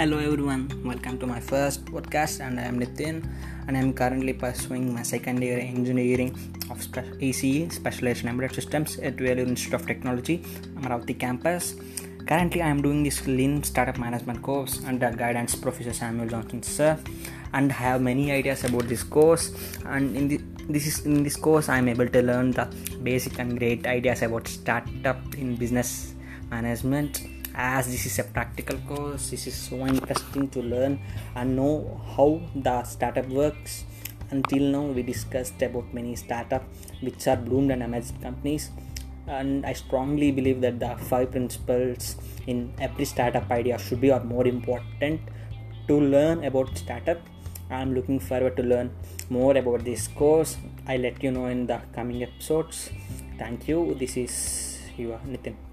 Hello everyone, welcome to my first podcast and I am Nitin and I am currently pursuing my second year engineering of ECE Specialization Embedded Systems at Vellore Institute of Technology, Amaravati campus. Currently I am doing this Lean Startup Management course under guidance Professor Samuel Johnson sir and I have many ideas about this course. And in the, this is in this course I am able to learn the basic and great ideas about startup in business management as this is a practical course this is so interesting to learn and know how the startup works. Until now we discussed about many startup which are bloomed and amazed companies. And i strongly believe that the five principles in every startup idea should be or more important to learn about startup. I'm looking forward to learn more about this course. I let you know in the coming episodes. Thank you. This is your nitin